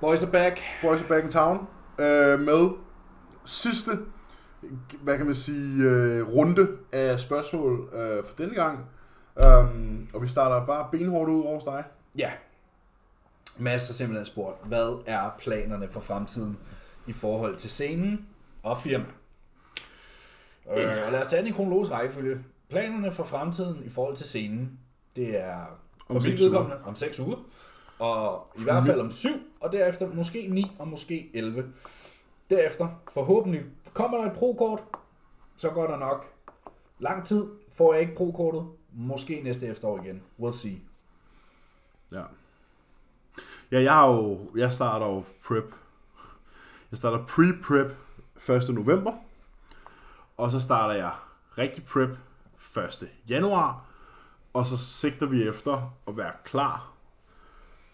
Boys are back. Boys are back in town. Øh, med sidste, hvad kan man sige, øh, runde af spørgsmål øh, for denne gang. Um, og vi starter bare benhårdt ud over hos dig. Ja. Mads har simpelthen spurgt, hvad er planerne for fremtiden i forhold til scenen og firma? Øh, og lad os tage den i kronologisk rækkefølge. Planerne for fremtiden i forhold til scenen, det er for Om mit vedkommende om 6 uger. Og i hvert fald om 7, og derefter måske 9 og måske 11. Derefter forhåbentlig kommer der et pro-kort, så går der nok lang tid. Får jeg ikke pro-kortet, måske næste efterår igen. We'll see. Ja. Ja, jeg har jo, jeg starter jo prep. Jeg starter pre-prep 1. november. Og så starter jeg rigtig prep 1. januar. Og så sigter vi efter at være klar.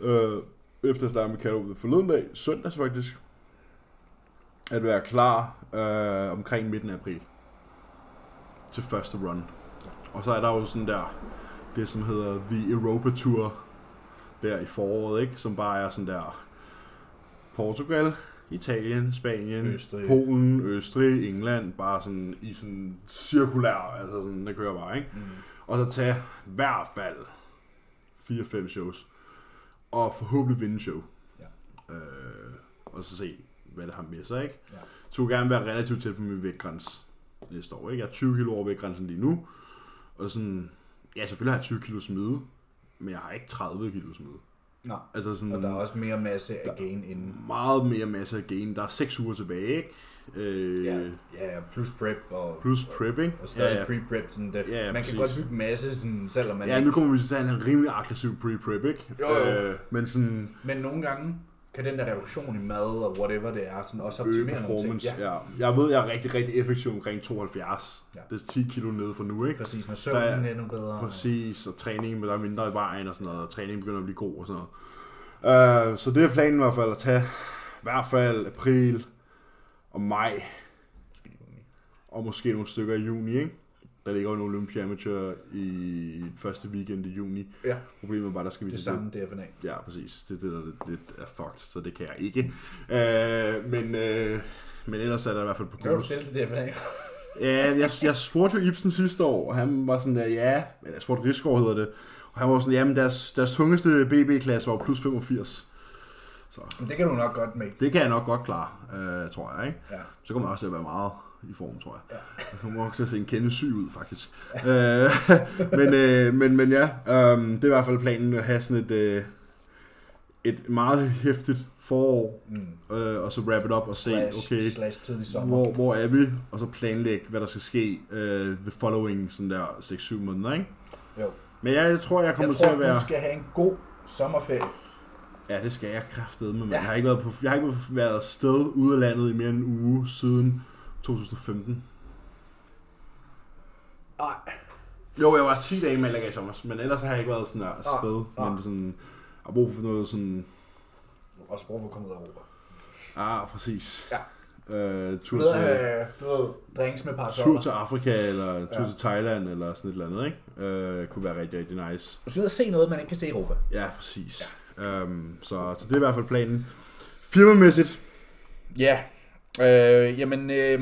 Øh, efter at starte med the forleden dag, søndags faktisk. At være klar øh, omkring midten af april. Til første run. Og så er der jo sådan der, det som hedder The Europa Tour, der i foråret, ikke? Som bare er sådan der Portugal, Italien, Spanien, Østrig. Polen, Østrig, England, bare sådan i sådan cirkulær, altså sådan, det kører bare, ikke? Mm. Og så tage i hvert fald 4-5 shows, og forhåbentlig vinde show. Ja. Øh, og så se, hvad det har med sig, ikke? Ja. Så skulle gerne være relativt tæt på min vægtgræns næste år, ikke? Jeg er 20 kilo over vægtgrænsen lige nu, og sådan, ja, selvfølgelig har jeg 20 kilo smide, men jeg har ikke 30 kilo smide. Nå. Altså sådan Og der er også mere masse af gain inden. meget mere masse af gain. Der er 6 uger tilbage, ikke? Øh, Ja, ja, plus prep og, Plus prep, ikke? og stadig ja, ja. pre-prep. Sådan det. Ja, ja, man præcis. kan godt bygge en masse, sådan, selvom man ja, ikke... nu kommer vi til at have en rimelig aggressiv pre-prep, ikke? Jo, jo. Øh, men sådan Men nogle gange kan den der reduktion i mad og whatever det er, sådan også optimere nogle ting. Ja, Ja. Jeg ved, jeg er rigtig, rigtig effektiv omkring 72. Ja. Det er 10 kilo nede fra nu, ikke? præcis. Når søvnen er endnu bedre. Præcis, og træningen, men der er mindre i vejen og sådan noget, og træningen begynder at blive god og sådan noget. Uh, så det er planen i hvert fald at tage i hvert fald april og maj, og måske nogle stykker i juni, ikke? Der ligger jo en Olympia Amateur i første weekend i juni. Ja. Problemet er bare, der skal vi Det til samme DFNA. Ja, præcis. Det er det, der er lidt, er fucked, så det kan jeg ikke. Uh, men, uh, men ellers er der i hvert fald på Kan du stille til DFNA? Ja, jeg, jeg spurgte jo Ibsen sidste år, og han var sådan der, ja, jeg spurgte Rigsgaard hedder det, og han var sådan, jamen deres, deres tungeste BB-klasse var plus 85. Så Men det kan du nok godt med. det kan jeg nok godt klare, øh, tror jeg, ikke? Ja. Så kommer jeg også til at være meget i form, tror jeg. Ja. Jeg kommer også til at se en kende syg ud, faktisk. øh, men, øh, men, men ja, øh, det er i hvert fald planen at have sådan et, øh, et meget hæftigt forår, Mm. øh, og så wrap it up og se, Slash, okay, slash hvor, hvor er vi, og så planlægge, hvad der skal ske uh, the following sådan der 6-7 måneder, ikke? Jo. Men jeg, jeg tror, jeg kommer Jeg til tror, at være... du skal have en god sommerferie. Ja, det skal jeg kraftede med, Ja. jeg har ikke været, på, jeg har ikke været sted ude af landet i mere end en uge siden 2015. Nej. Jo, jeg var 10 dage i Malaga i sommer, men ellers har jeg ikke været sådan der sted, ah. men sådan... Jeg har brug for noget sådan... Og sprog for at komme ud af Europa. Ah, præcis. Ja. Uh, tur, Noget til, af noget drinks med tur parasoller. til Afrika, eller tur Ja. til Thailand, eller sådan et eller andet, ikke? Uh, kunne være rigtig, rigtig nice. Du skal ud og se noget, man ikke kan se i Europa. Ja, præcis. Ja. Um, så, så det er i hvert fald planen. Firmamæssigt, Ja, øh, jamen, øh,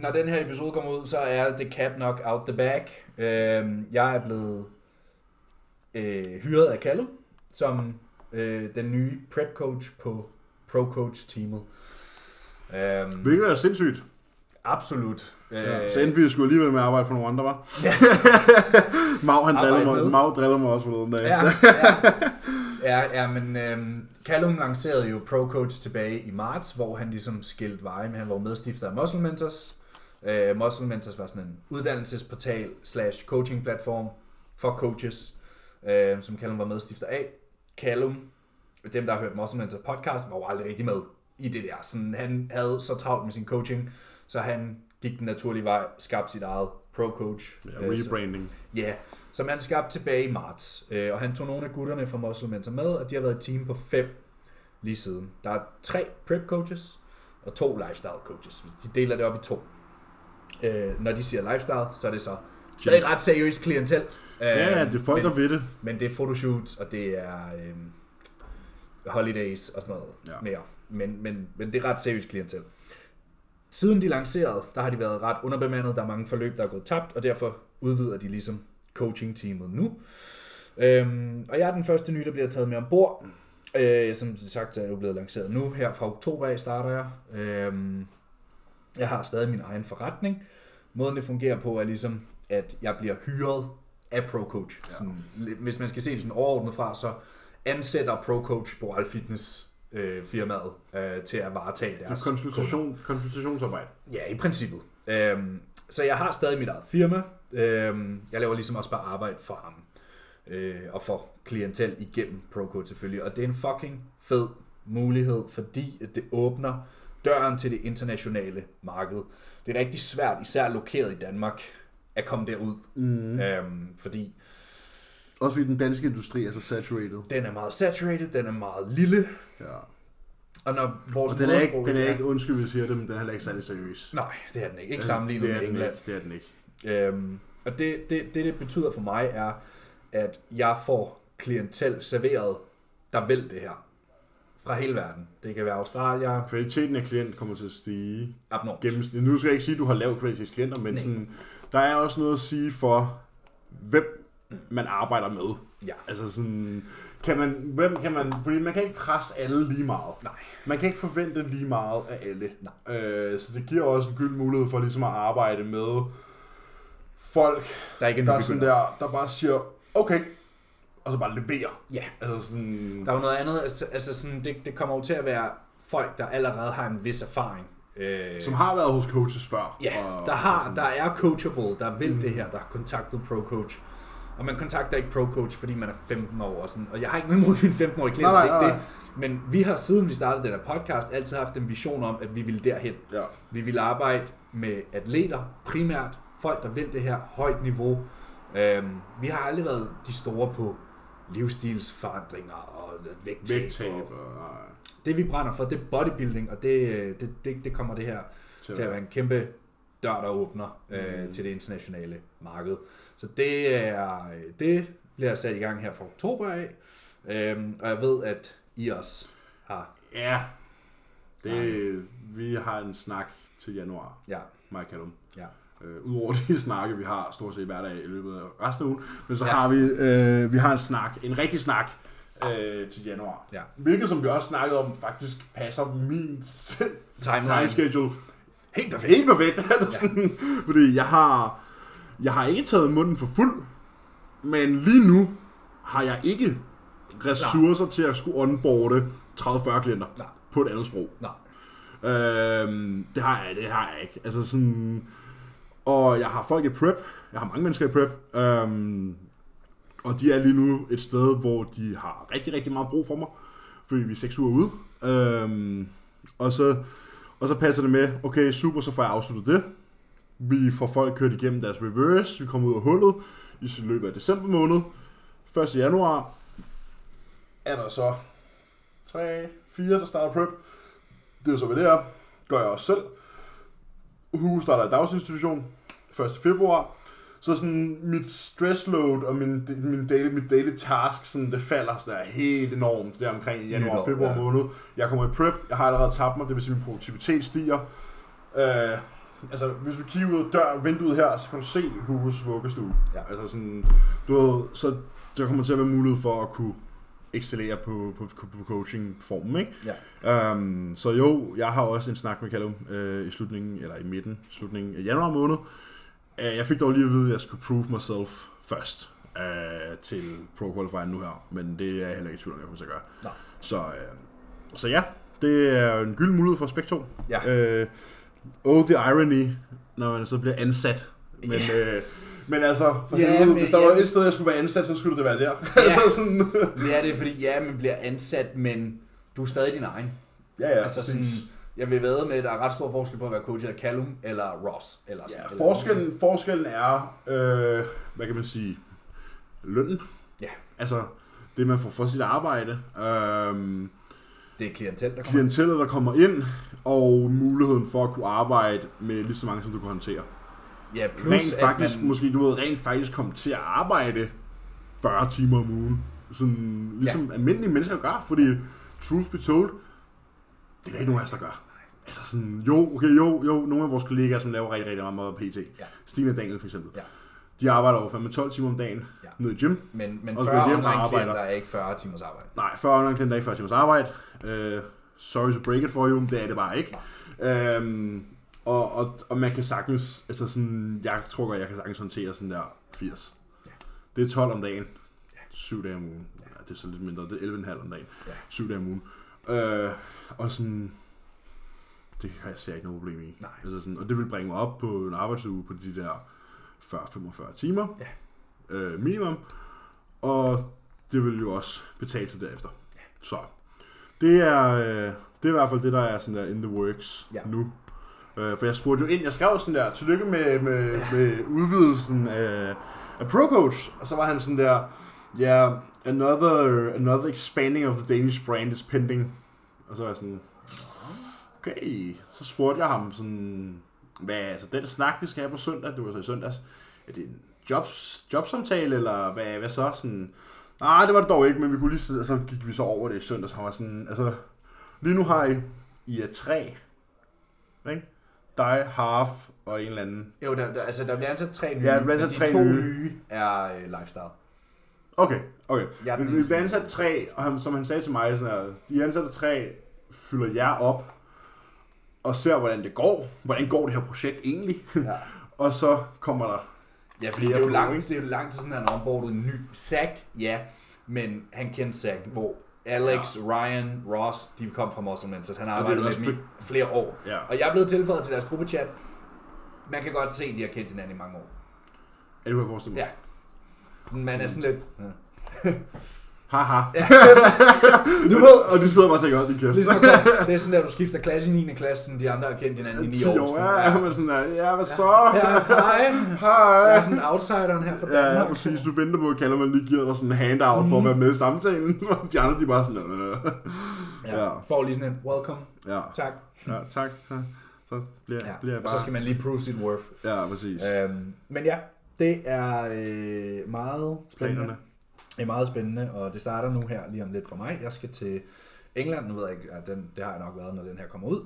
når den her episode kommer ud, så er The Cat Knock Out the Bag. Øh, jeg er blevet øh, hyret af Kalle som øh, den nye prep coach på Pro Coach teamet. Øh, hvilket er sindssygt. absolut. Ja. Så endte vi skulle alligevel med at arbejde for nogle andre, var? Ja. Mau, han driller Arbejde mig, med. Mau driller mig også forleden dag. Ja, ja. Ja, ja men øhm, Callum lancerede jo Pro Coach tilbage i marts, hvor han ligesom skilte veje med, han var jo medstifter af Muscle Mentors. Øh, Muscle Mentors var sådan en uddannelsesportal slash coaching platform for coaches, øh, som Callum var medstifter af. Callum, dem der har hørt Muscle Mentors podcast, var jo aldrig rigtig med i det der. Sådan, han havde så travlt med sin coaching, så han gik den naturlige vej, skabte sit eget Pro Coach. Ja, øh, så- rebranding. Ja, som han skabte tilbage i marts. Øh, og han tog nogle af gutterne fra Muscle Mentor med, og de har været et team på fem lige siden. Der er tre prep coaches og to lifestyle coaches. De deler det op i to. Øh, når de siger lifestyle, så er det så stadig ret seriøst klientel. Øh, Ja, ja, det er folk, men, der ved det. men det er photoshoots, og det er, øh, holidays og sådan noget Ja. mere. Men, men, men det er ret seriøst klientel. Siden de lancerede, der har de været ret underbemandet. Der er mange forløb, der er gået tabt, og derfor udvider de ligesom coaching-teamet nu. Øhm, og jeg er den første nye, der bliver taget med ombord. Øh, som sagt er jeg jo blevet lanceret nu. Her fra oktober af starter jeg. Øhm, jeg har stadig min egen forretning. Måden det fungerer på er ligesom, at jeg bliver hyret af ProCoach. Ja. Sådan, hvis man skal se det sådan overordnet fra, så ansætter ProCoach Boral Fitness øh, firmaet øh, til at varetage Det er deres konsultation, konsultationsarbejde. Ja, i princippet. Øhm, så jeg har stadig mit eget firma. Øhm, jeg laver ligesom også bare arbejde for ham. Øh, og for klientel igennem ProCode selvfølgelig. Og det er en fucking fed mulighed, fordi det åbner døren til det internationale marked. Det er rigtig svært, især lokeret i Danmark, at komme derud. Mm. Øhm, fordi Også fordi den danske industri er så saturated. den er meget saturated, den er meget lille. Ja. Og når vores Og den er, ikke, den er ikke, undskyld, jeg siger det, men den er heller ikke særlig seriøs. Nej, det er den ikke. Ikke Altså, sammenlignet med England. Ikke, det er den ikke. Øhm, og det, det, det, det betyder for mig, er, at jeg får klientel serveret, der vil det her. Fra hele verden. Det kan være Australien, Kvaliteten af klient kommer til at stige. abnormt. Gennemsnit. Nu skal jeg ikke sige, at du har lavet kvalitet klienter, men Nej. sådan, der er også noget at sige for, hvem man arbejder med. Ja. Altså sådan, kan man, hvem kan man, fordi man kan ikke presse alle lige meget. Nej. Man kan ikke forvente lige meget af alle. Nej. Øh, så det giver også en gyld mulighed for ligesom at arbejde med folk, Der er ikke en der er sådan der, der bare siger, okay, og så bare leverer. Ja. Altså sådan, Der er jo noget andet. Altså, altså sådan, det, det kommer jo til at være folk, der allerede har en vis erfaring. Øh, som har været hos coaches før. Ja, og, der, så har, sådan, der er coachable, der vil mm. det her, der har kontaktet ProCoach. Og man kontakter ikke ProCoach, fordi man er 15 år. Og, sådan. og jeg har ikke noget imod min 15-årige klient, Nej, det er ikke det. Men vi har siden vi startede den her podcast altid haft en vision om, at vi ville derhen. Ja. Vi vil arbejde med atleter, primært folk, der vil det her højt niveau. Øhm, vi har aldrig været de store på livsstilsforandringer og vægttab. Vægttab Og det vi brænder for, det er bodybuilding, og det, det, det, det kommer det her til til at være en kæmpe dør, der åbner øh, Mm. til det internationale marked. Så det er det bliver sat i gang her fra oktober af. Øhm, og jeg ved, at I også har... Ja, det, vi har en snak til januar, Ja, Callum. ja. Øh, Udover de snakke, vi har stort set hver dag i løbet af resten af ugen. Men så Ja. ja. har vi, øh, vi har en snak, en rigtig snak øh, til januar. Ja. Hvilket, som vi også snakkede om, faktisk passer min time schedule Helt perfekt. helt perfekt. altså sådan, fordi jeg har, jeg har ikke taget munden for fuld, men lige nu har jeg ikke ressourcer til at skulle onboarde 30-40 klienter Nej. på et andet sprog. Nej. Øhm, det har jeg, det har jeg ikke. Altså sådan, og jeg har folk i prep. Jeg har mange mennesker i prep. Øhm, og de er lige nu et sted, hvor de har rigtig, rigtig meget brug for mig. Fordi vi er seks uger ude. Øhm, og, så, og så passer det med, okay, super, så får jeg afsluttet det. Vi får folk kørt igennem deres reverse. Vi kommer ud af hullet i løbet af december måned. 1. januar er der så 3, 4, der starter prep. Det er så, hvad det er. Gør jeg også selv. Hue starter i daginstitution 1. februar. Så sådan mit stress load og min, min daily, mit daily task, sådan, det falder sådan der helt enormt der omkring i januar og februar ja. måned. Jeg kommer i prep, jeg har allerede tabt mig, det vil sige, at min produktivitet stiger. Øh, altså, hvis vi kigger ud af dør, vinduet her, så kan du se Huges vuggestue. Ja. Altså sådan, du ved, så der kommer til at være mulighed for at kunne excellere på, på, på, på coaching-formen, ikke? Ja. Um, så jo, jeg har også en snak med Callum øh, i slutningen, eller i midten, slutningen af januar måned. Uh, jeg fik dog lige at vide, at jeg skulle prove myself først uh, til Pro Qualifier nu her, men det er jeg heller ikke i tvivl om, jeg kommer til at gøre. Nej. Så, uh, så ja, det er en gylden mulighed for 2. Ja. Uh, oh, the irony, når man så bliver ansat. Men, Ja. uh, men altså, for Ja, helvede, men- hvis der ja, var et sted, jeg skulle være ansat, så skulle det være der. Ja. altså sådan, Det er det, fordi ja, man bliver ansat, men du er stadig din egen. ja, ja, altså sådan, jeg vil væde med, at der er ret stor forskel på at være coach af Callum eller Ross. Eller sådan, Ja, eller- forskellen, forskellen er, øh, hvad kan man sige, lønnen. Ja. Altså, det man får for sit arbejde, øh, Det er klientel, der kommer. klienteller, der kommer ind, og muligheden for at kunne arbejde med lige så mange, som du kan håndtere. Ja, plus Rent faktisk, man, måske du ved, rent faktisk komme til at arbejde 40 timer om ugen. Sådan, ligesom ja. almindelige mennesker gør, fordi truth be told, det er der ikke nogen af os, der gør. Altså sådan, jo, okay, jo, jo, nogle af vores kollegaer, som laver rigtig, rigtig meget PT. Ja. Stine og Daniel for eksempel. Ja. De arbejder over fandme 12 timer om dagen Ja. nede i gym. Men, men Og 40 gå hjem og online arbejder. klienter er ikke 40 timers arbejde. Nej, 40 online klienter er ikke 40 timers arbejde. Uh, sorry to break it for you, det er det bare ikke. Um, og, og, og man kan sagtens, altså sådan, jeg tror godt, jeg kan sagtens håndtere sådan der 80. Ja. Det er 12 om dagen. 7 dage om ugen. Ja, det er så lidt mindre, det er 11,5 om dagen. Ja. 7 dage om ugen. Uh, og sådan, det har jeg ser ikke noget problem i. Nej. Altså sådan, og det vil bringe mig op på en arbejdsuge på de der 40-45 timer. Ja. Øh, minimum. Og det vil jo også betale sig derefter. Ja. Så det er, øh, det er i hvert fald det, der er sådan der in the works Ja. nu. Øh, for jeg spurgte jo ind, jeg skrev sådan der, tillykke med, med, ja. med udvidelsen af, af ProCoach. Og så var han sådan der, ja, yeah, another, another expanding of the Danish brand is pending. Og så var jeg sådan, okay. Så spurgte jeg ham sådan, hvad, altså den snak, vi skal have på søndag, det var så i søndags, er det en jobs, jobsamtale, eller hvad, hvad så? Sådan, nej, det var det dog ikke, men vi kunne lige sidde, og så gik vi så over det i søndags. Han var sådan, altså, lige nu har I, I er tre, ikke? Dig, Half og en eller anden. Jo, der, der, altså der bliver ansat tre nye, Ja, der bliver men ansat de tre to nye. nye er øh, lifestyle. Okay, okay. Jeg er den Men vi eneste. bliver ansat tre, og han, som han sagde til mig, sådan her, de ansatte tre fylder jer op, og ser, hvordan det går. Hvordan går det her projekt egentlig? Ja. og så kommer der Ja, fordi flere det er jo på, langt, ikke? det er jo lang tid siden, han har en ny Zack, ja, men han kendte Zack, hvor Alex, ja. Ryan, Ross, de kom fra Muscle Men, så han har arbejdet med dem i flere år. Ja. Og jeg er blevet tilføjet til deres gruppechat. Man kan godt se, at de har kendt hinanden i mange år. Ja, du kan forestille mig. Ja. Man er sådan lidt... Ja. Haha. Du ved, og de sidder bare tænker, "Hold din kæft. ligesom, det er sådan, at du skifter klasse i 9. klasse, sådan de andre har kendt hinanden i 9 10 år. sådan, ja, ja, men sådan der, ja, hvad så? Ja, hej. Hej. Jeg er sådan outsideren her fra Danmark. ja, præcis. Du venter på, at Kallermann lige giver dig sådan en handout Mhm. for at være med i samtalen. de andre, de er bare sådan, øh. Ja. Ja. Får lige sådan en welcome, ja, tak. ja, tak. Så bliver, Ja. bliver jeg Og så bare... skal man lige prove sit worth. Ja, præcis. Øhm, men ja, det er øh, meget spændende. Planerne. Det er meget spændende, og det starter nu her lige om lidt for mig. Jeg skal til England, nu ved jeg ikke, at den, det har jeg nok været, når den her kommer ud.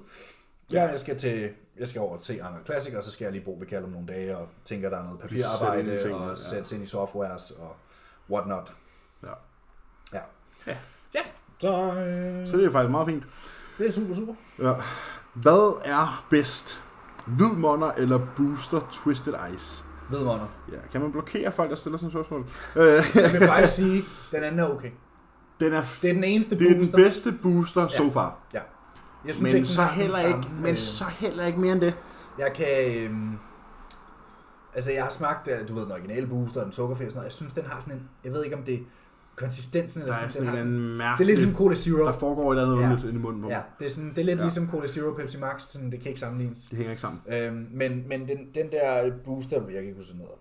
Ja, jeg skal til, jeg skal over til Arnold Classic, og så skal jeg lige bo ved Callum nogle dage, og tænker, der er noget Sætte papirarbejde, tingene, og ja. sætte ind i softwares, og whatnot. Ja. Ja. Ja. Ja, så, øh, Så det er faktisk meget fint. det er super, super. Ja. Hvad er bedst? Hvid monner eller booster twisted ice? Ved måneder. Ja, kan man blokere folk, der stiller sådan et spørgsmål? Øh, Jeg vil faktisk sige, den anden er okay. den er, Det er den eneste det er den booster. bedste booster so far. Ja. Jeg Men den så heller ikke, samme, men øh, så heller ikke mere end det. Jeg kan... Øhm, altså, jeg har smagt, øh, du ved, den originale booster og den sukkerfri og sådan noget. Jeg synes, den har sådan en... Jeg ved ikke, om det er konsistensen eller Der er sådan, sådan en anden Det er mærkelig... lidt ligesom Cola Zero. Der foregår et eller andet Ja. underligt inde i munden på Ja, det er, sådan, det er lidt Ja. ligesom Cola Zero Pepsi Max. Sådan, det kan ikke sammenlignes. Det hænger ikke sammen. Øhm, men men den, den der booster, jeg kan ikke huske, den hedder.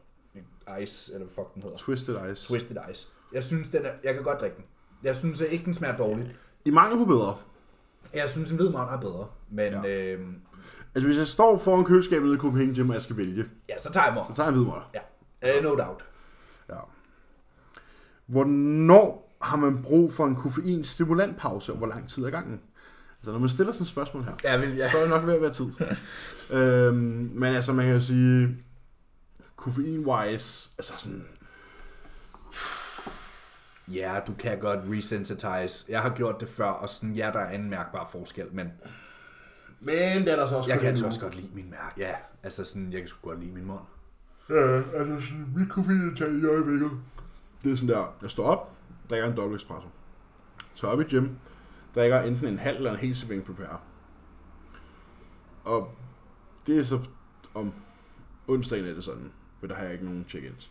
Ice, eller hvad fuck den hedder. Twisted ice. Twisted Ice. Jeg synes, den er, jeg kan godt drikke den. Jeg synes at ikke, den smager dårligt. I mangel på bedre. Jeg synes, en hvid er bedre. Men Ja. øhm, Altså hvis jeg står foran køleskabet i Copenhagen Gym, og jeg skal vælge, ja, så tager jeg mig. så tager jeg en hvid måtter. Ja, uh, no doubt. Ja. Hvornår har man brug for en koffeinstimulantpause, og hvor lang tid er gangen? Altså når man stiller sådan et spørgsmål her, Jeg vil, ja. så er det nok ved at være tid. øhm, men altså man kan jo sige, koffein-wise, altså sådan, Ja, du kan godt resensitize. Jeg har gjort det før, og sådan, ja, der er en mærkbar forskel, men men det er der så også jeg kan altså også godt lide min mærke. Ja, altså sådan, jeg kan sgu godt lide min mund. Ja, altså sådan, mit koffeinindtag i øjeblikket. Det er sådan der, jeg står op, drikker en dobbelt espresso. Så op i gym, drikker enten en halv eller en hel serving prepare. Og det er så om onsdagen er det sådan, for der har jeg ikke nogen check-ins.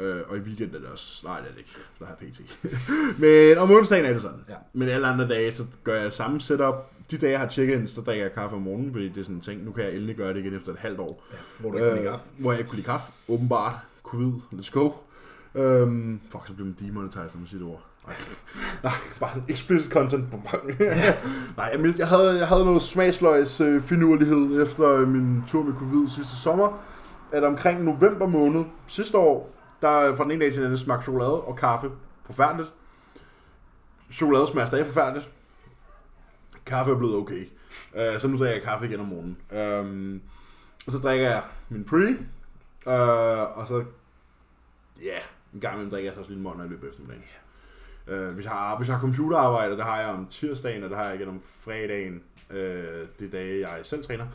Øh, og i weekenden er det også, nej det er det ikke, der har jeg pt. Men om onsdagen er det sådan. Ja. Men alle andre dage, så gør jeg samme setup. De dage, jeg har check-ins, der drikker jeg kaffe om morgenen, fordi det er sådan en ting, nu kan jeg endelig gøre det igen efter et halvt år. Ja, hvor du ikke kan lide kaffe. Hvor jeg ikke kunne lide kaffe. Åbenbart. Covid. Let's go. Øhm, fuck, så bliver man demonetized, når man siger det ord. Nej, Nej bare sådan explicit content. Nej, jeg, jeg, havde, jeg havde noget smagsløgs øh, finurlighed efter øh, min tur med covid sidste sommer. At omkring november måned sidste år, der fra den ene dag til den anden smagte chokolade og kaffe forfærdeligt. Chokolade smager stadig forfærdeligt. Kaffe er blevet okay. Uh, så nu drikker jeg kaffe igen om morgenen. Um, og så drikker jeg min pre. Uh, og så, ja, yeah, en gang imellem drikker jeg så også lige en måned i løbet af eftermiddagen. Uh, hvis, jeg har, hvis jeg har computerarbejde, det har jeg om tirsdagen, og det har jeg igen om fredagen, uh, det dage, jeg selv træner,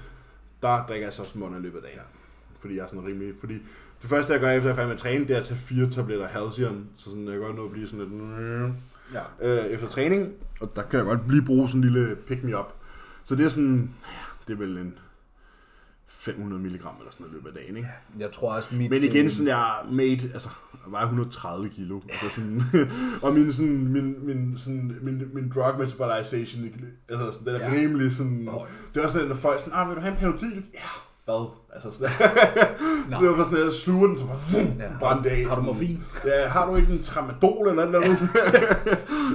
der drikker jeg så også måned i løbet af dagen. Fordi jeg er sådan rimelig, fordi det første, jeg gør efter jeg er færdig med at træne, det er at tage fire tabletter Halcyon, så sådan, jeg kan godt nå at blive sådan lidt Ja. øh, efter træning, og der kan jeg godt lige bruge sådan en lille pick-me-up. Så det er sådan, det er vel en 500 mg eller sådan noget løbet af dagen, ikke? Jeg tror også, mit... Men igen, øh, sådan jeg made, altså, jeg vejer 130 kilo, altså sådan, og min, sådan, min, min, sådan, min, min drug metabolization, altså sådan, den er Ja. ja. rimelig sådan, Høj. det er også sådan, når folk sådan, ah, vil du have en panodil? Ja, hvad? Altså sådan, det var bare sådan, at jeg sluger den, så bare, Ja. ja. brændte af. Har du morfin? Ja, har du ikke en tramadol eller noget?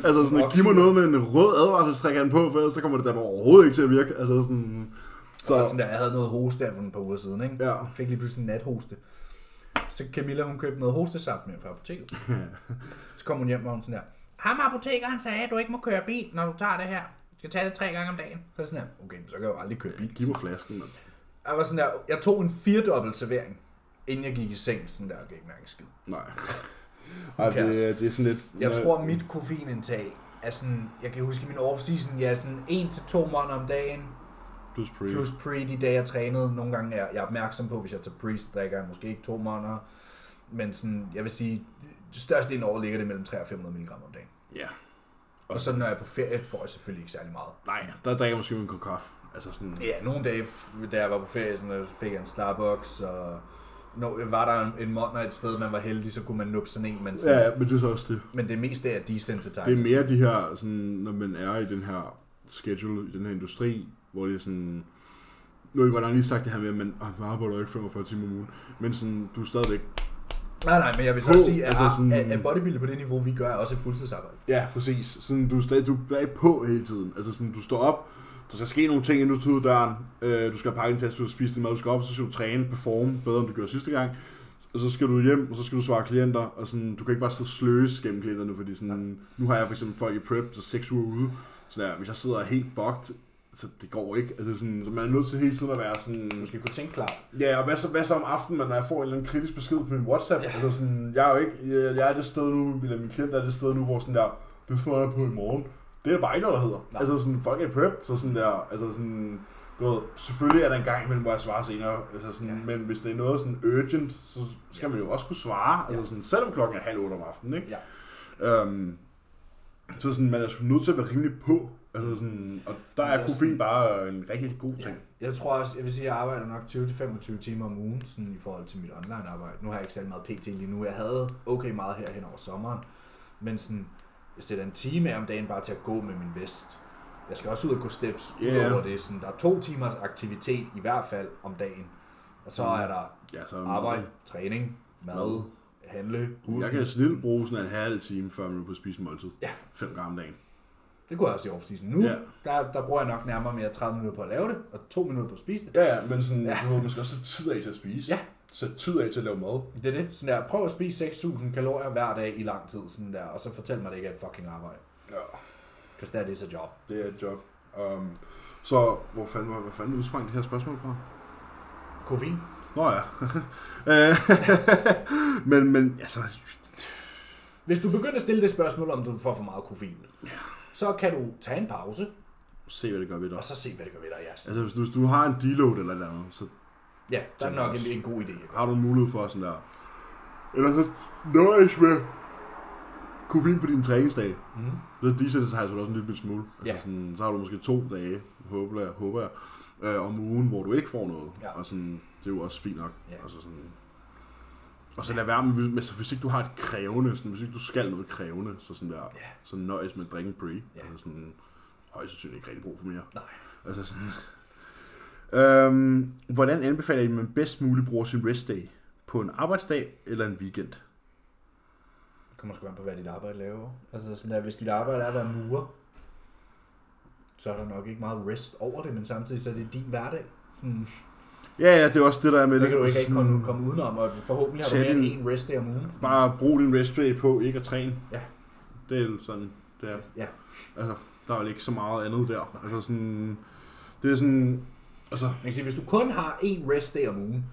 altså sådan, giv mig noget med en rød advarselstrækker på, for ellers så kommer det der overhovedet ikke til at virke. Altså sådan, Så så, sådan der, jeg havde noget hoste der for et par uger siden, ikke? ja. Jeg fik lige pludselig en nathoste. Så Camilla, hun købte noget hostesaft med fra apoteket. Så kom hun hjem, og hun sådan der, ham apotekeren sagde, at du ikke må køre bil, når du tager det her. Du skal tage det tre gange om dagen. Så sådan der, okay, så kan jeg jo aldrig køre bil. Giv mig flasken, mand. Jeg var sådan der, jeg tog en firedobbelt servering, inden jeg gik i seng, sådan der, og gav ikke mærke en skid. Nej. Ej, det, det er sådan lidt... Jeg tror, mit koffeinindtag er sådan, jeg kan huske i min off-season, jeg er sådan 1-2 måneder om dagen, Plus pre. plus pre de dage, jeg trænede. Nogle gange er jeg opmærksom på, hvis jeg tager pre, så drikker jeg måske ikke to måneder. Men sådan, jeg vil sige, det største ind over ligger det mellem 300 og 500 mg om dagen. Ja. Og så når jeg er på ferie, får jeg selvfølgelig ikke særlig meget. Nej, der drikker jeg måske en kop kaffe. Altså sådan... Ja, nogle dage, da jeg var på ferie, sådan, så fik jeg en Starbucks, og når var der en, en måned et sted, man var heldig, så kunne man nuppe sådan en, men, sådan, Ja, men det er så også det. men det meste er desensitized. Det er mere de her, sådan, når man er i den her schedule, i den her industri, hvor det er sådan... Nu har jeg lige sagt det her med, at man, ah, arbejder ikke 45 timer om ugen, men sådan, du er stadigvæk Nej, nej, men jeg vil så På, sige, at, altså sådan- at, at bodybuilder på det niveau, vi gør, er også et fuldtidsarbejde. Ja, præcis. Sådan, du, er stadig, du er på hele tiden. Altså sådan, du står op, der skal ske nogle ting, inden du tager ud døren. Øh, du skal pakke en taske, du skal spise din mad, du skal op, så skal du træne, performe bedre, end du gjorde sidste gang. Og så skal du hjem, og så skal du svare klienter, og sådan, du kan ikke bare sidde og sløse gennem klienterne, fordi sådan, nu har jeg for eksempel folk i prep, så seks uger ude. Så der, hvis jeg sidder helt fucked, så det går ikke. Altså sådan, så man er nødt til hele tiden at være sådan... Du skal kunne tænke klart. Ja, og hvad så, hvad så om aftenen, når jeg får en eller anden kritisk besked på min WhatsApp? Ja. Altså sådan, jeg er jo ikke, jeg, jeg er det sted nu, eller min klient er det sted nu, hvor sådan der, det står jeg på i morgen. Det er der bare ikke noget, der hedder. Nej. Altså sådan, folk er prep, så sådan der, altså sådan, du ved, selvfølgelig er der en gang imellem, hvor jeg svarer senere, altså sådan, Ja. men hvis det er noget sådan urgent, så skal Ja. man jo også kunne svare, Ja. altså sådan, selvom klokken er halv otte om aftenen, ikke? Ja. Øhm, så sådan, man er nødt til at være rimelig på, altså sådan, og der er Ja, koffein sådan- bare en rigtig god Ja. ting. Jeg tror også, jeg vil sige, at jeg arbejder nok 20-25 timer om ugen sådan i forhold til mit online arbejde. Nu har jeg ikke særlig meget pt lige nu. Jeg havde okay meget her hen over sommeren. Men sådan, jeg sætter en time af om dagen bare til at gå med min vest. Jeg skal også ud og gå steps Ja. yeah. over det. Sådan, der er to timers aktivitet i hvert fald om dagen. Og så er der Ja, så arbejde, træning, mad, Mad. handle, hund. Jeg kan snildt bruge sådan en halv time, før man er på at spise en måltid. Ja. Fem gange om dagen. Det kunne jeg også i off-season. Nu, Ja. der, der bruger jeg nok nærmere mere 30 minutter på at lave det, og 2 minutter på at spise det. Ja, ja, men sådan, Ja. ja. Du, man skal også tid af til at spise. Ja. Sætte tid af til at lave mad. Det er det. Sådan der, prøv at spise 6.000 kalorier hver dag i lang tid, sådan der, og så fortæl mig, det ikke er et fucking arbejde. Ja, Because that is a job. det er et job. Um, så hvor fanden, hvor, hvor fanden udsprang det her spørgsmål fra? Koffein? Nå ja. Øh, men, men altså, Hvis du begynder at stille det spørgsmål, om du får for meget koffein, så kan du tage en pause, se hvad det gør ved dig. og så se, hvad det gør ved dig. Ja, Altså, hvis du, hvis du har en deload eller et eller andet, så ja der er nok en, en god idé. har du mulighed for sådan der. Eller så nøjes med koffein på din træningsdag. Mm. Så desensitizer du også en lille smule. Altså Ja. sådan, så har du måske to dage, håber jeg, håber jeg øh, om ugen, hvor du ikke får noget. Ja. Og sådan, det er jo også fint nok. Ja. Altså sådan, og så lad være med, hvis, hvis- hvis ikke du har et krævende, sådan, hvis ikke du skal noget krævende, så sådan der, Ja. så nøjes med at drikke en pre. Ja. Altså sådan, højst sandsynligt ikke rigtig brug for mere. Nej. Altså sådan, øhm, hvordan anbefaler I, at man bedst muligt bruger sin rest day? På en arbejdsdag eller en weekend? Det kommer sgu an på, hvad dit arbejde laver. Altså sådan der, hvis dit arbejde er at være murer, så er der nok ikke meget rest over det, men samtidig så er det din hverdag. Sådan, Ja, ja, det er også det, der er med det kan du ikke sådan- komme, komme udenom, og forhåbentlig har du mere end en rest day om ugen. Bare brug din rest day på, ikke at træne. Ja. Det er jo sådan, det er. Ja. Altså, Der er vel ikke så meget andet der. Altså sådan, det er sådan, altså, Man kan sige, hvis du kun har én rest day om ugen,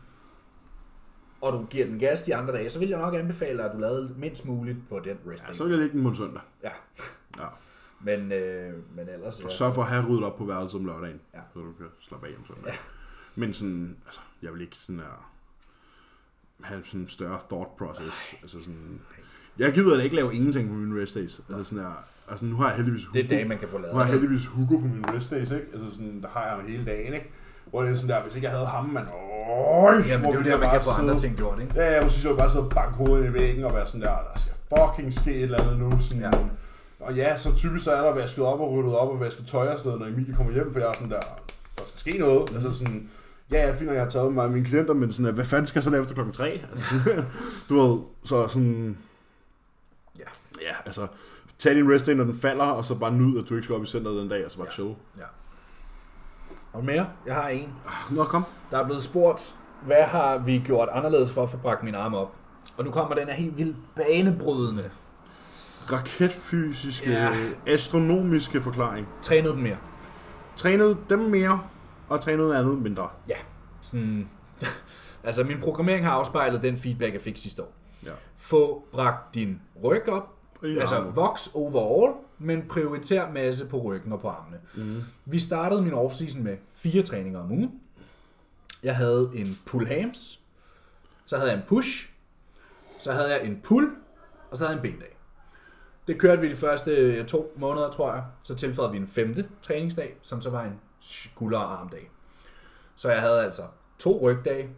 og du giver den gas de andre dage, så vil jeg nok anbefale at du lavede mindst muligt på den rest ja, day. så vil jeg lægge den på en søndag. Ja, Ja. men, øh, men ellers... Og Ja. sørg for at have ryddet op på værelset om lørdagen, Ja. så du kan slappe af om søndag. Ja. Men sådan, altså, jeg vil ikke sådan her, have sådan en større thought process. Altså sådan, jeg gider da ikke lave ingenting på mine rest days. Altså sådan her, altså nu har jeg heldigvis Det er Hugo. dage, man kan få lavet. Nu har jeg heldigvis Hugo på mine rest days, ikke? Altså sådan, der har jeg ham hele dagen, ikke? Hvor det er sådan der, hvis ikke jeg havde ham, man... Øj, Ja, men det er jo der, man kan få andre ting gjort, ikke? Ja, jeg må sige, jeg bare sidde og banke hovedet i væggen og være sådan der, der skal fucking ske et eller andet nu. Sådan, Ja. ja. Og ja, så typisk så er der vasket op og ryddet op og vasket tøj og sådan noget, når Emilie kommer hjem, for jeg er sådan der, der skal ske noget. Altså sådan, ja, jeg finder, jeg har taget mig af mine klienter, men sådan, hvad fanden skal jeg så lave efter klokken 3? Altså, du ved, så sådan, Ja. ja, altså, tag din rest day, når den falder, og så bare nyd, at du ikke skal op i centret den dag, og så bare Ja. chill. ja. Og mere? Jeg har en. Nå, kom. Der er blevet spurgt, hvad har vi gjort anderledes for at få bragt min arm op? Og nu kommer den her helt vildt banebrydende. Raketfysiske, Ja. astronomiske forklaring. Trænet dem mere. Trænede dem mere, og trænede andet mindre. Ja. Sådan, altså min programmering har afspejlet den feedback, jeg fik sidste år. Ja. Få bragt din ryg op, dine altså voks overall, men prioriter masse på ryggen og på armene. Mm. Vi startede min offseason med fire træninger om ugen. Jeg havde en pull hams, så havde jeg en push, så havde jeg en pull, og så havde jeg en bendag. Det kørte vi de første øh, to måneder, tror jeg. Så tilføjede vi en femte træningsdag, som så var en skulder- og armdag. Så jeg havde altså to rygdage.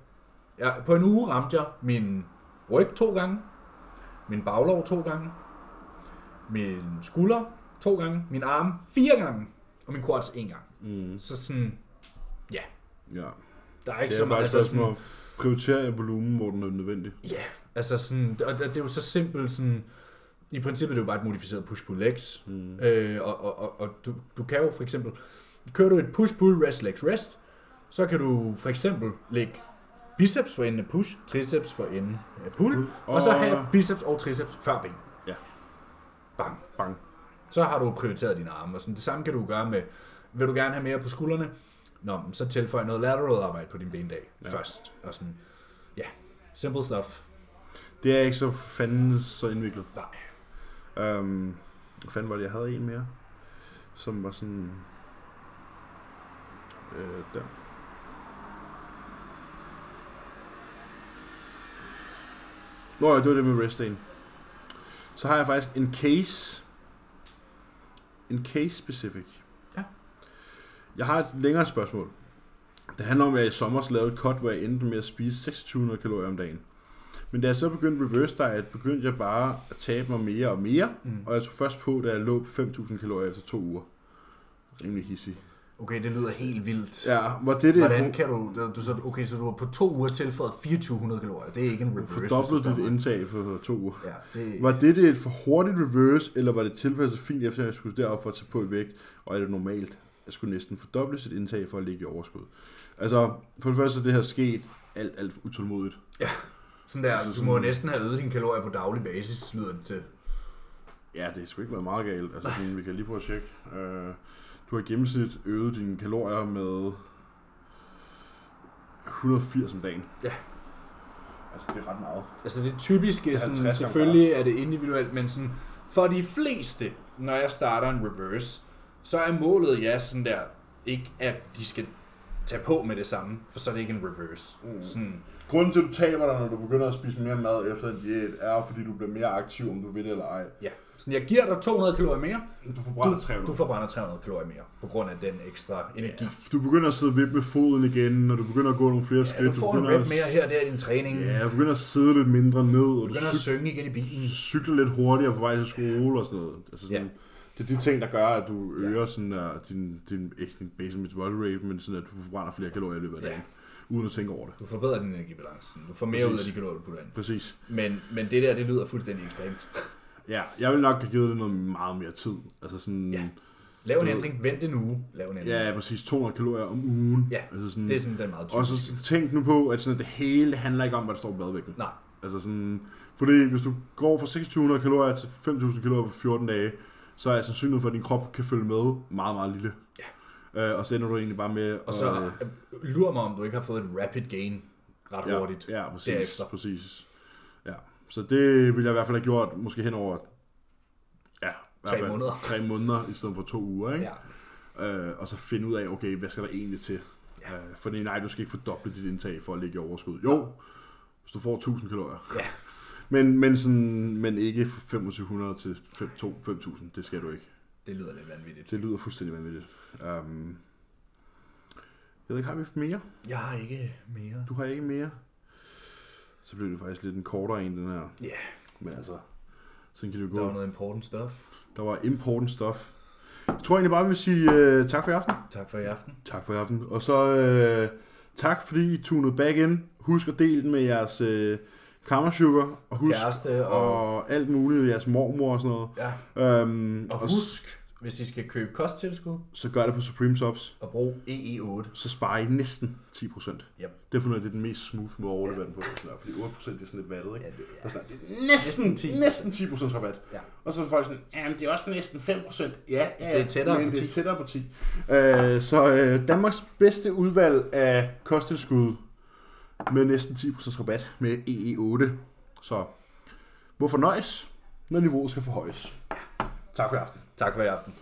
Jeg, på en uge ramte jeg min ryg to gange, min baglov to gange, min skulder to gange, min arm fire gange, og min quads en gang. Mm. Så sådan, ja, Ja. der er ikke Det så er meget. bare Altså sådan prioritere en volumen, hvor den er nødvendig. ja, altså sådan, og det, er jo så simpelt sådan, i princippet er det jo bare et modificeret push-pull-legs, Mm. øh, og, og, og, og du, du kan jo for eksempel, kører du et push-pull, rest, legs, rest, så kan du for eksempel lægge biceps for enden af push, triceps for enden af pull, og så have biceps og triceps før ben. Ja. Bang. Bang. Så har du prioriteret dine arme, og sådan. det samme kan du gøre med, vil du gerne have mere på skuldrene? Nå, så tilføj noget lateral arbejde på din bendag ja. Først. Og sådan, ja, simple stuff. Det er ikke så fanden så indviklet. Nej. Hvad fanden var det, jeg havde en mere? Som var sådan... Øh, der. Nå ja, det var det med rest dagen. Så har jeg faktisk en case. En case specific. Ja. Jeg har et længere spørgsmål. Det handler om, at jeg i sommer lavede et cut, hvor jeg endte med at spise 2600 kalorier om dagen. Men da jeg så begyndte reverse diet, begyndte jeg bare at tabe mig mere og mere. Mm. Og jeg tog først på, da jeg lå på 5.000 kalorier efter to uger. Rimelig hissig. Okay, det lyder helt vildt. Ja, var det det? Hvordan kan du, du så, okay, så du har på to uger tilføjet 2400 kalorier. Det er ikke en reverse. du Fordoblet dit indtag på to uger. Ja, det, Var det, det et for hurtigt reverse, eller var det tilpasset fint, efter jeg skulle derop for at tage på i vægt? Og er det normalt? Jeg skulle næsten fordoble sit indtag for at ligge i overskud. Altså, for det første er det her sket alt, alt utålmodigt. sådan der, altså du sådan- må næsten have øget dine kalorier på daglig basis, lyder det til. Ja, det skulle ikke være meget galt. Altså, sådan, vi kan lige prøve at tjekke. Uh, du har gennemsnit øget dine kalorier med 180 om dagen. Ja. Altså, det er ret meget. Altså det typiske, 50 sådan, selvfølgelig er det individuelt, men sådan, for de fleste, når jeg starter en reverse, så er målet ja sådan der, ikke at de skal tage på med det samme, for så er det ikke en reverse. Mm. Sådan, Grunden til, at du taber dig, når du begynder at spise mere mad efter en diæt, er, fordi du bliver mere aktiv, om du vil det eller ej. ja. Sådan, jeg giver dig 200 kalorier mere, Du forbrænder du, 300. du forbrænder 300 kalorier mere, på grund af den ekstra energi. Ja, du begynder at sidde vippe med foden igen, og du begynder at gå nogle flere Ja, skridt. du får en begynder rep mere her og der i din træning. Ja, du begynder at sidde lidt mindre ned, og Du du begynder at cyk- synge igen i bilen. cykler lidt hurtigere på vej til skole og sådan noget. Altså sådan, Ja. Det er de ting, der gør, at du øger sådan, uh, din, din, ikke din basal metabolic rate, men sådan, at du forbrænder flere kalorier i løbet af Ja. dagen, uden at tænke over det. Du forbedrer din energibalance. Du får mere Præcis. ud af de kalorier, du putter ind. Præcis. Men, men det der, det lyder fuldstændig ekstremt. Ja, jeg vil nok have givet det noget meget mere tid. Altså sådan, Ja. ja, Lav en ændring, vent en uge, lav en ændring. ja præcis 200 kalorier om ugen. Ja, altså sådan, Det er sådan den meget og typisk. så tænk nu på, at sådan, det hele handler ikke om, hvad der står på madvægten. Nej, Altså sådan, fordi hvis du går fra 2600 kalorier til 5000 kalorier på 14 dage, så er sandsynligheden for, at din krop kan følge med meget, meget lille. Ja. Øh, og så ender du egentlig bare med... Og så øh, lurer mig, om du ikke har fået et rapid gain ret ja, hurtigt. Ja, præcis. derefter. præcis. Ja. Så det ville jeg i hvert fald have gjort, måske hen over ja, Tre fald måneder. tre måneder, i stedet for to uger. Ikke? Ja. Øh, og så finde ud af, okay, hvad skal der egentlig til? Ja. Øh, fordi nej, du skal ikke fordoble dit indtag for at ligge i overskud. Jo, hvis du får 1000 kalorier. Ja. Men, men, sådan, men ikke fra 2500 til 5, 2, 5000, det skal du ikke. Det lyder lidt vanvittigt. Det lyder fuldstændig vanvittigt. Um, jeg ved ikke, har vi mere? Jeg har ikke mere. Du har ikke mere? Så blev det faktisk lidt en kortere en, den her. Ja, Men altså, sådan kan det jo der gå. var noget important stuff. Der var important stuff. Jeg tror egentlig bare, vi vil sige uh, tak for i aften. Tak for i aften. Tak for i aften. Og så uh, tak, fordi I tunede back in. Husk at dele den med jeres uh, kammersugar. Og husk Kæreste og... og alt muligt, jeres mormor og sådan noget. Ja. Um, Og husk, hvis I skal købe kosttilskud, så gør det på Supreme Subs. og brug EE8. Så sparer I næsten 10%. Yep. Det er fundet, at det er den mest smooth måde at overleve den på. Sådan Fordi 8% det er sådan lidt vattet, ikke? Ja, det, ja. er sådan, det er næsten, Næsten 10. næsten 10% rabat. Ja. Og så er folk sådan, jamen det er også næsten 5%. Ja, ja, ja Det er tættere men på det er 10. tættere på 10. Øh, så øh, Danmarks bedste udvalg af kosttilskud med næsten 10% rabat med EE8. Så hvorfor nøjes, når niveauet skal forhøjes? Tak for i aften. Tak for i aften.